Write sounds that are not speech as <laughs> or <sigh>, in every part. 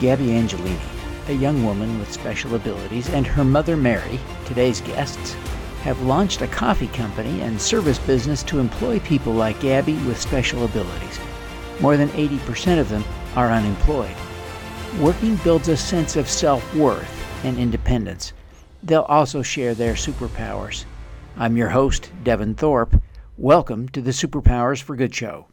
Gabby Angelini, a young woman with special abilities, and her mother Mary, today's guests, have launched a coffee company and service business to employ people like Gabby with special abilities. More than 80% of them are unemployed. Working builds a sense of self worth and independence. They'll also share their superpowers. I'm your host, Devin Thorpe. Welcome to the Superpowers for Good show.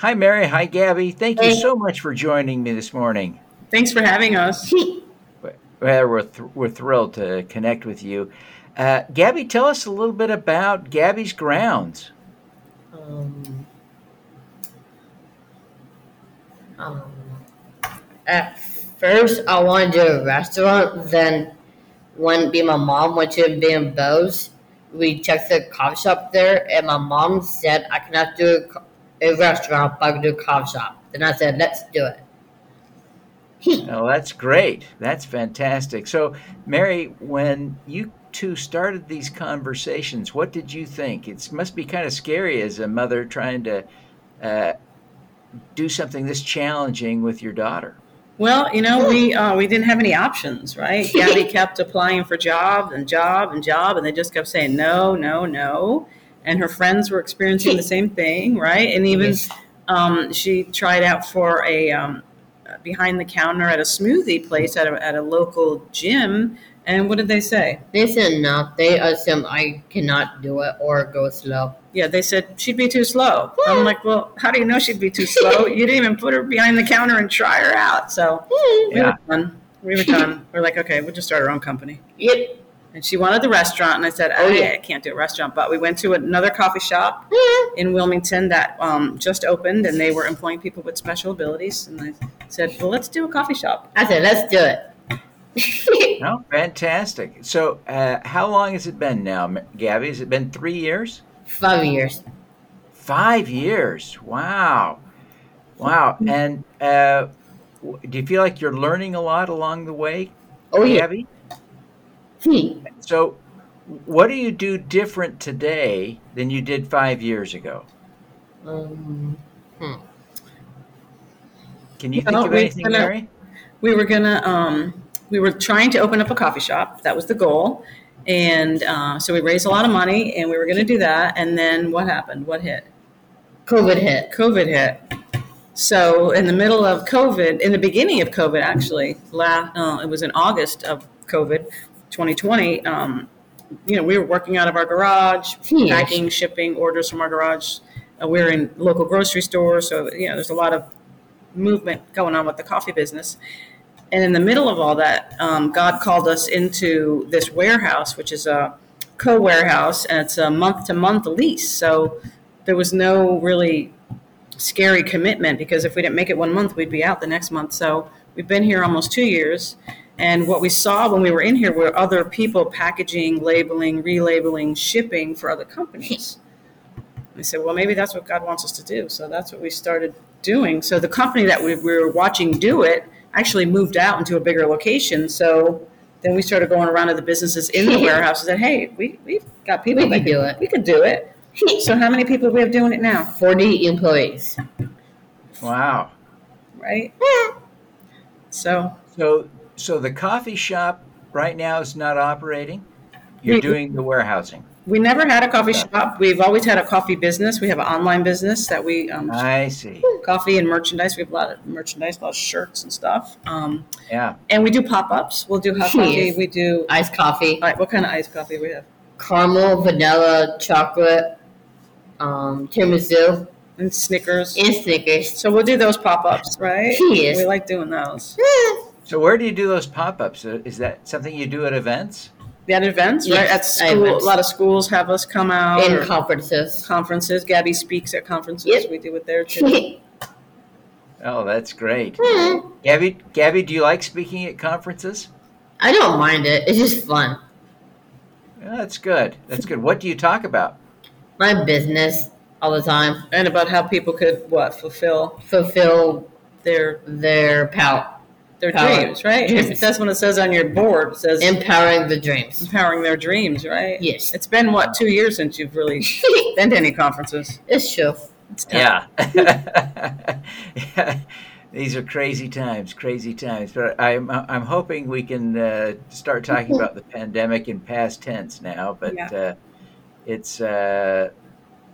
Hi, Mary. Hi, Gabby. Thank you so much for joining me this morning. Thanks for having us. Well, we're, th- we're thrilled to connect with you. Uh, Gabby, tell us a little bit about Gabby's Grounds. Um, um, at first, I wanted to do a restaurant. Then, when me and my mom went to Bitty and Beau's, we checked the coffee shop there, and my mom said I cannot do a, co- a restaurant, but I can do a coffee shop. Then I said, let's do it. Oh, that's great. That's fantastic. So, Mary, when you two started these conversations, what did you think? It must be kind of scary as a mother trying to uh, do something this challenging with your daughter. Well, you know, we uh, we didn't have any options, right? <laughs> Gabby kept applying for job and job and job, and they just kept saying no, no, no. And her friends were experiencing the same thing, right? And even um, she tried out for a um, behind the counter at a smoothie place at a, at a local gym. And what did they say? They said no. They assumed I cannot do it or go slow. Yeah, they said she'd be too slow. I'm like, well, how do you know she'd be too slow? <laughs> You didn't even put her behind the counter and try her out. So we were done. We were <laughs> done. We're like, okay, we'll just start our own company. Yep. And she wanted the restaurant, and I said, Oh, yeah. I can't do a restaurant. But we went to another coffee shop in Wilmington that um, just opened, and they were employing people with special abilities. And I said, well, let's do a coffee shop. I said, let's do it. <laughs> Oh, fantastic. So, uh, how long has it been now, Gabby? Has it been three years? Five years. Five years. Wow. Wow. And uh, do you feel like you're learning a lot along the way, Oh yeah. Gabby? Hmm. So, what do you do different today than you did five years ago? Um, Can you Well, think of we anything, kinda- Mary? We were gonna, um, we were trying to open up a coffee shop. That was the goal. And uh, so we raised a lot of money, and we were gonna do that. And then what happened? What hit? COVID hit. COVID hit. So in the middle of COVID, in the beginning of COVID, actually, la uh, it was in August of COVID, 2020. Um, you know, we were working out of our garage, Yes. packing, shipping orders from our garage. Uh, we were in local grocery stores, so you know, there's a lot of movement going on with the coffee business. And in the middle of all that, um, God called us into this warehouse, which is a co-warehouse, and it's a month-to-month lease. So there was no really scary commitment because if we didn't make it one month, we'd be out the next month. So we've been here almost two years. And what we saw when we were in here were other people packaging, labeling, relabeling, shipping for other companies. I said, well, maybe that's what God wants us to do. So that's what we started doing. So the company that we, we were watching do it actually moved out into a bigger location. So then we started going around to the businesses in the <laughs> warehouse and said, hey, we, we've got people We that could do it. We could do it. <laughs> So how many people do we have doing it now? 40 employees. Wow. Right? So So, so the coffee shop right now is not operating. You're We- doing the warehousing. we never had a coffee shop. We've always had a coffee business. We have an online business that we um, I see. coffee and merchandise. We have a lot of merchandise, a lot of shirts and stuff. Um, Yeah. and we do pop ups. We'll do hot coffee. We do. Iced coffee. All right, what kind of iced coffee we have? Caramel, vanilla, chocolate, um, tiramisu, And Snickers. and Snickers. So we'll do those pop ups, right? Yes. We like doing those. So where do you do those pop-ups? Uh, Is that something you do at events? We had events, right? At school, events. a lot of schools have us come out. In conferences. conferences. Gabby speaks at conferences. Yep. We do it there too. <laughs> Oh, that's great. Hmm. Gabby, Gabby, do you like speaking at conferences? I don't mind it. It's just fun. Yeah, that's good. That's good. What do you talk about? My business all the time. and about how people could what fulfill Fulfill their their power. Their Power. dreams, right? Dreams. That's what it says on your board. It says Empowering the dreams. empowering their dreams, right? Yes. It's been what two years since you've really <laughs> been to any conferences. It's true. It's tough. Yeah. yeah. <laughs> these are crazy times, crazy times. But I'm I'm hoping we can uh, start talking about the pandemic in past tense now. But Yeah. uh, it's uh,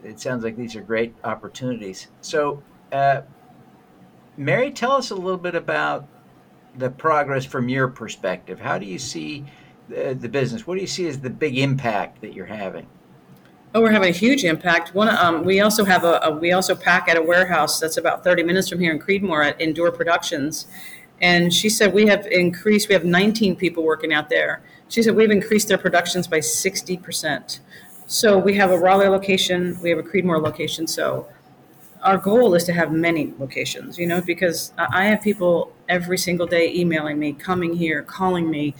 it sounds like these are great opportunities. So, uh, Mary, tell us a little bit about the progress from your perspective. How do you see the, the business? What do you see as the big impact that you're having? Oh, we're having a huge impact. One, um, we also have a, a we also pack at a warehouse that's about 30 minutes from here in Creedmoor at Endure Productions. And she said we have increased, we have 19 people working out there. She said we've increased their productions by 60%. So we have a Raleigh location, we have a Creedmoor location. So our goal is to have many locations, you know, because I have people every single day emailing me, coming here, calling me,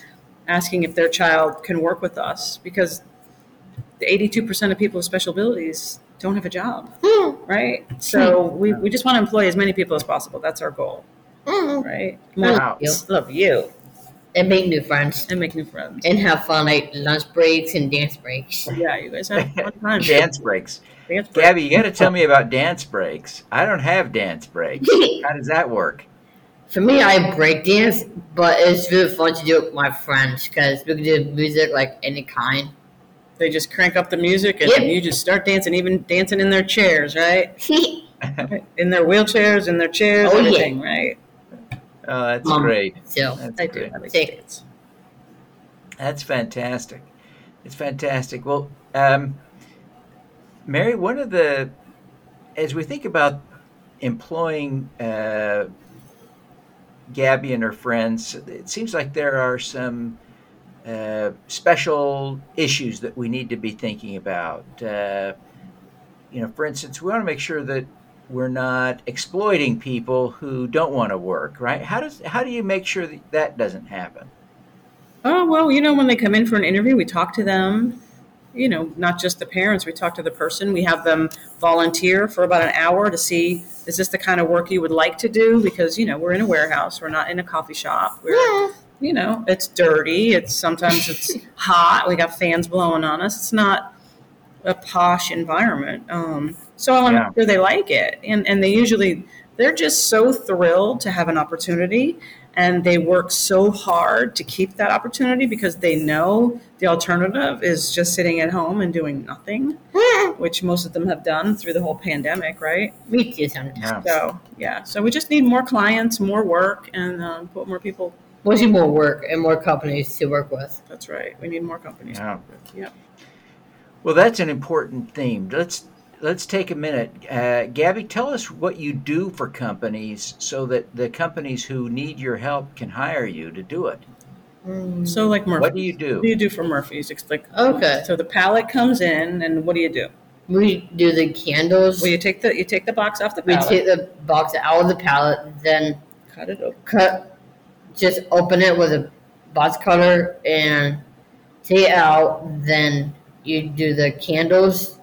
asking if their child can work with us because the 82% of people with special abilities don't have a job, hmm. right? Hmm. So we, we just want to employ as many people as possible. That's our goal, hmm. right? Wow. You. Love you And make new friends. and make new friends. And have fun like lunch breaks and dance breaks. <laughs> Yeah, you guys have fun time. <laughs> Dance breaks. Dance break. Gabby, you got to tell me about dance breaks. I don't have dance breaks. <laughs> How does that work? For me, I break dance, but it's really fun to do it with my friends because we can do music like any kind. They just crank up the music and Yep. you just start dancing, even dancing in their chairs, <laughs> right? In their wheelchairs, in their chairs, Oh, yeah. everything, right? Oh, that's Mom. great. so That's I do. great. I like See. dance. That's fantastic. It's fantastic. Well, um, Mary, one of the, as we think about employing uh, Gabby and her friends, it seems like there are some uh, special issues that we need to be thinking about. Uh, you know, for instance, we want to make sure that we're not exploiting people who don't want to work, right? How does how do you make sure that that doesn't happen? Oh, well, you know, when they come in for an interview, we talk to them. You know, not just the parents, we talk to the person. We have them volunteer for about an hour to see is this the kind of work you would like to do? Because, you know, we're in a warehouse, we're not in a coffee shop. We're, you know, it's dirty. It's sometimes it's <laughs> hot. We got fans blowing on us. It's not a posh environment. Um, so I want to Yeah. make sure they like it. And, and they usually, they're just so thrilled to have an opportunity and they work so hard to keep that opportunity because they know the alternative is just sitting at home and doing nothing, <laughs> which most of them have done through the whole pandemic, right? me too sometimes. Yeah. So, yeah, so we just need more clients, more work, and um, put more people. Mostly more work and more companies to work with. That's right. We need more companies. Yeah. Yeah. Well, that's an important theme. Let's let's take a minute. Uh, Gabby, tell us what you do for companies so that the companies who need your help can hire you to do it. So, like Murphy. What do you do? What do you do for Murphy's? It's like Okay. so the pallet comes in, and what do you do? We do the candles. Well, you take the you take the box off the we take the box out of the pallet, then cut it open. cut, just open it with a box cutter and take it out. Then you do the candles,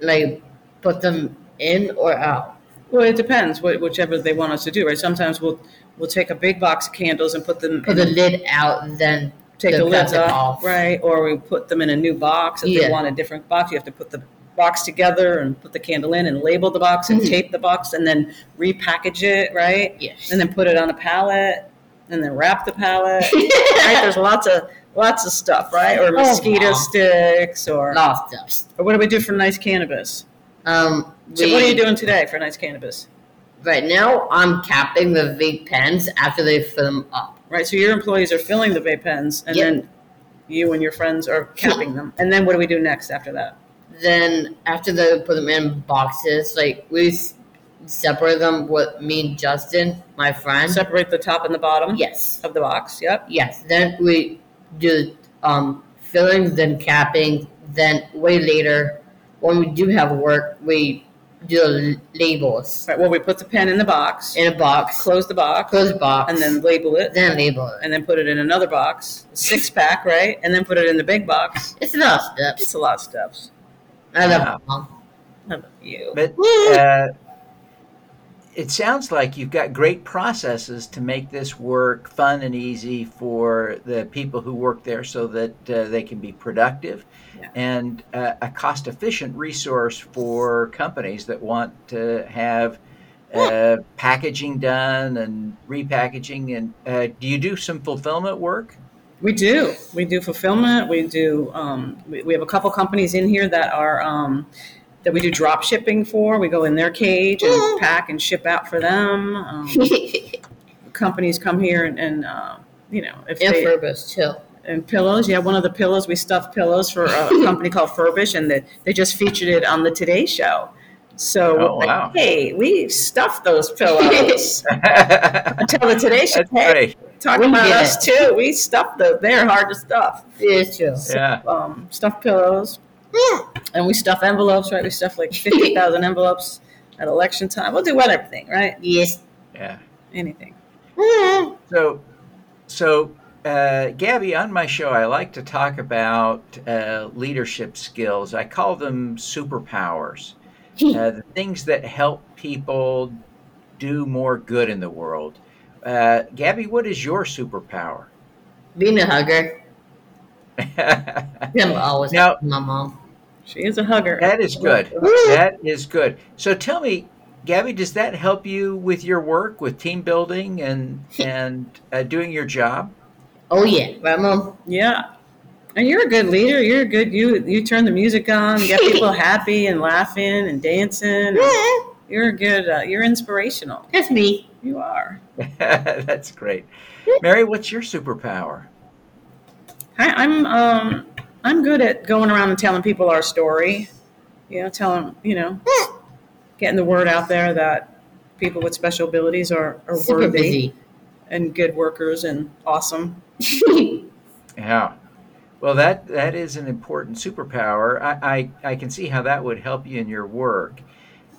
like put them in or out. Well, it depends, wh- whichever they want us to do, right? Sometimes we'll we'll take a big box of candles and put them Put the lid out, then take the lids plastic off, off. right? Or we put them in a new box. If they want a different box, you have to put the box together and put the candle in and label the box and Mhm. tape the box and then repackage it, right? yes. And then put it on a pallet and then wrap the pallet. <laughs> right? There's lots of lots of stuff, right? Or Oh, mosquito wow. sticks or Lots of stuff. or what do we do for nice cannabis? Um, So what are you doing today for nice cannabis? Right now, I'm capping the vape pens after they fill them up. Right, so your employees are filling the vape pens and Yep. then you and your friends are capping them. And then what do we do next after that? Then after they put them in boxes, like we separate them with me and Justin, my friend. Separate the top and the bottom yes, of the box. Yep. yes. Then we do um, filling, then capping. Then way later, when we do have work, we do labels Right. Well, we put the pen in the box, in a box, close the box, close the box, and then label it, then label it. and then put it in another box, six pack, right? And then put it in the big box. It's a lot of steps. It's a lot of steps. I love Wow. mom. I love you. But uh, it sounds like you've got great processes to make this work fun and easy for the people who work there so that uh, they can be productive Yeah. and uh, a cost efficient resource for companies that want to have uh, packaging packaging done and repackaging. And uh, do you do some fulfillment work? We do. We do fulfillment. We do. Um, we, we have a couple companies in here that are um, that we do drop shipping for. We go in their cage and pack and ship out for them. Um, <laughs> companies come here and, and uh, you know if and they Furbish too. and pillows. Yeah, one of the pillows we stuffed pillows for a <laughs> company called Furbish, and they, they just featured it on the Today Show. So Oh, like, wow. hey, we stuffed those pillows. <laughs> Until the Today Show, That's hey, great. talk We about get us too. We stuffed them. They're hard to stuff. It is true. Yeah. Um, stuffed pillows, <gasps> and we stuff envelopes. Right, we stuff like fifty thousand envelopes at election time. We'll do everything, right? Yes. Yeah. Anything. So, so uh, Gabby, on my show, I like to talk about uh, leadership skills. I call them superpowers, <laughs> uh, the things that help people do more good in the world. Uh, Gabby, what is your superpower? Being a hugger. <laughs> I'm always Now- my mom. She is a hugger. that is good. That is good. So tell me, Gabby, does that help you with your work, with team building and and uh, doing your job? Oh yeah, right, mom. Yeah. And you're a good leader. You're a good you you turn the music on, get people <laughs> happy and laughing and dancing. You're a good uh, you're inspirational. That's me. You are. <laughs> That's great. Mary, what's your superpower? I, I'm um I'm good at going around and telling people our story. You know, telling you know, getting the word out there that people with special abilities are, are Super worthy busy. and good workers and awesome. <laughs> Yeah. Well, that that is an important superpower. I, I, I can see how that would help you in your work.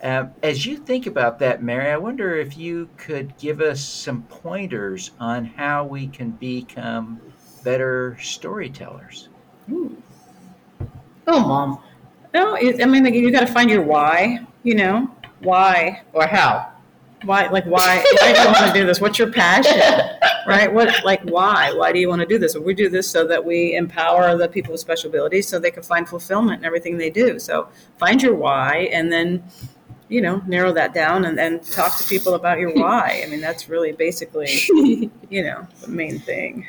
Um, as you think about that, Mary, I wonder if you could give us some pointers on how we can become better storytellers. Ooh. oh, mom. No, it, I mean like, you got to find your why. You know, why? Or how? why like why why do you want to do this? What's your passion? <laughs> Right? What like why? Why do you want to do this? Well, we do this so that we empower the people with special abilities so they can find fulfillment in everything they do. So find your why and then you know narrow that down and then talk to people about your why. I mean that's really basically <laughs> you know the main thing.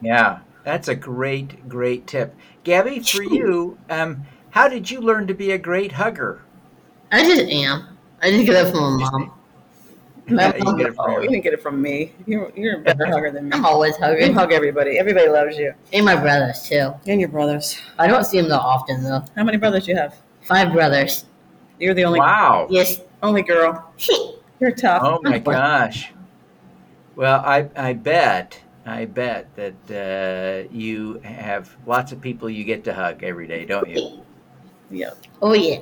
Yeah, that's a great, great tip. Gabby, for you, um, how did you learn to be a great hugger? I just am. I just get that from my <laughs> mom. Yeah, My you get oh you didn't get it from me you're, you're a better hugger than me I'm always you hugging. hug everybody everybody loves you And my brothers too. and your brothers I don't see them that often though. how many brothers do you have Five brothers. you're the only Wow. Yes. only girl <laughs> you're tough Oh my gosh. Well, I, I bet, I bet that uh, you have lots of people you get to hug every day, don't you? yeah Oh yeah.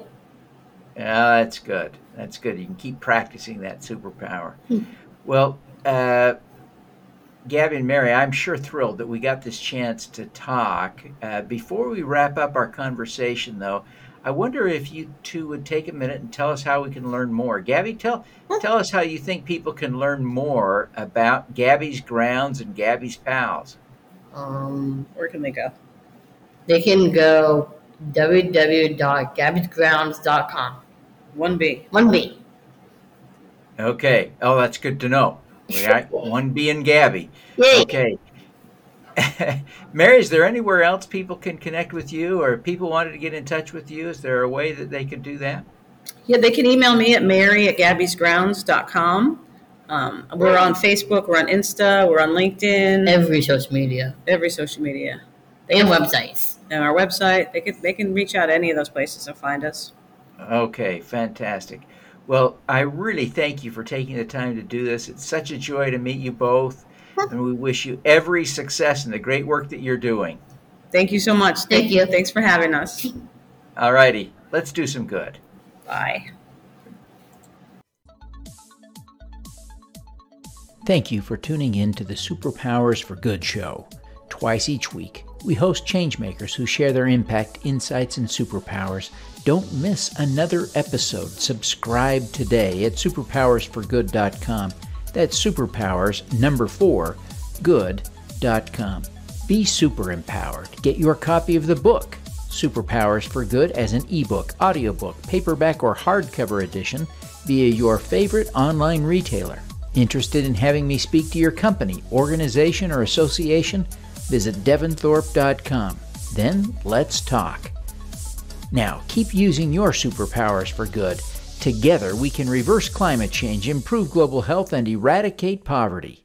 Yeah, that's good. That's good. You can keep practicing that superpower. Hmm. Well, uh, Gabby and Mary, I'm sure thrilled that we got this chance to talk. Uh, before we wrap up our conversation, though, I wonder if you two would take a minute and tell us how we can learn more. Gabby, tell tell us how you think people can learn more about Gabby's grounds and Gabby's pals. Um, where can they go they can go www.gabbysgrounds.com. one b One B. Okay. Oh, that's good to know. We got <laughs> one B and Gabby. Yay. Okay. <laughs> Mary, is there anywhere else people can connect with you or if people wanted to get in touch with you? Is there a way that they could do that? Yeah, they can email me at mary at gabbysgrounds.com. Um, we're on Facebook, we're on Insta, we're on LinkedIn, Every social media every social media. and websites. And our website, they can, they can reach out any of those places and find us. Okay, fantastic. Well, I really thank you for taking the time to do this. It's such a joy to meet you both, and we wish you every success in the great work that you're doing. Thank you so much. Thank you. Thanks for having us. All righty, let's do some good. Bye. Thank you for tuning in to the Superpowers for Good show. Twice each week, we host changemakers who share their impact, insights, and superpowers. Don't miss another episode. Subscribe today at superpowersforgood.com. That's superpowers number four, good.com. Be super empowered. Get your copy of the book, Superpowers for Good, as an ebook, audiobook, paperback, or hardcover edition via your favorite online retailer. Interested in having me speak to your company, organization, or association? Visit devinthorpe.com. Then let's talk. Now, keep using your superpowers for good. Together, we can reverse climate change, improve global health, and eradicate poverty.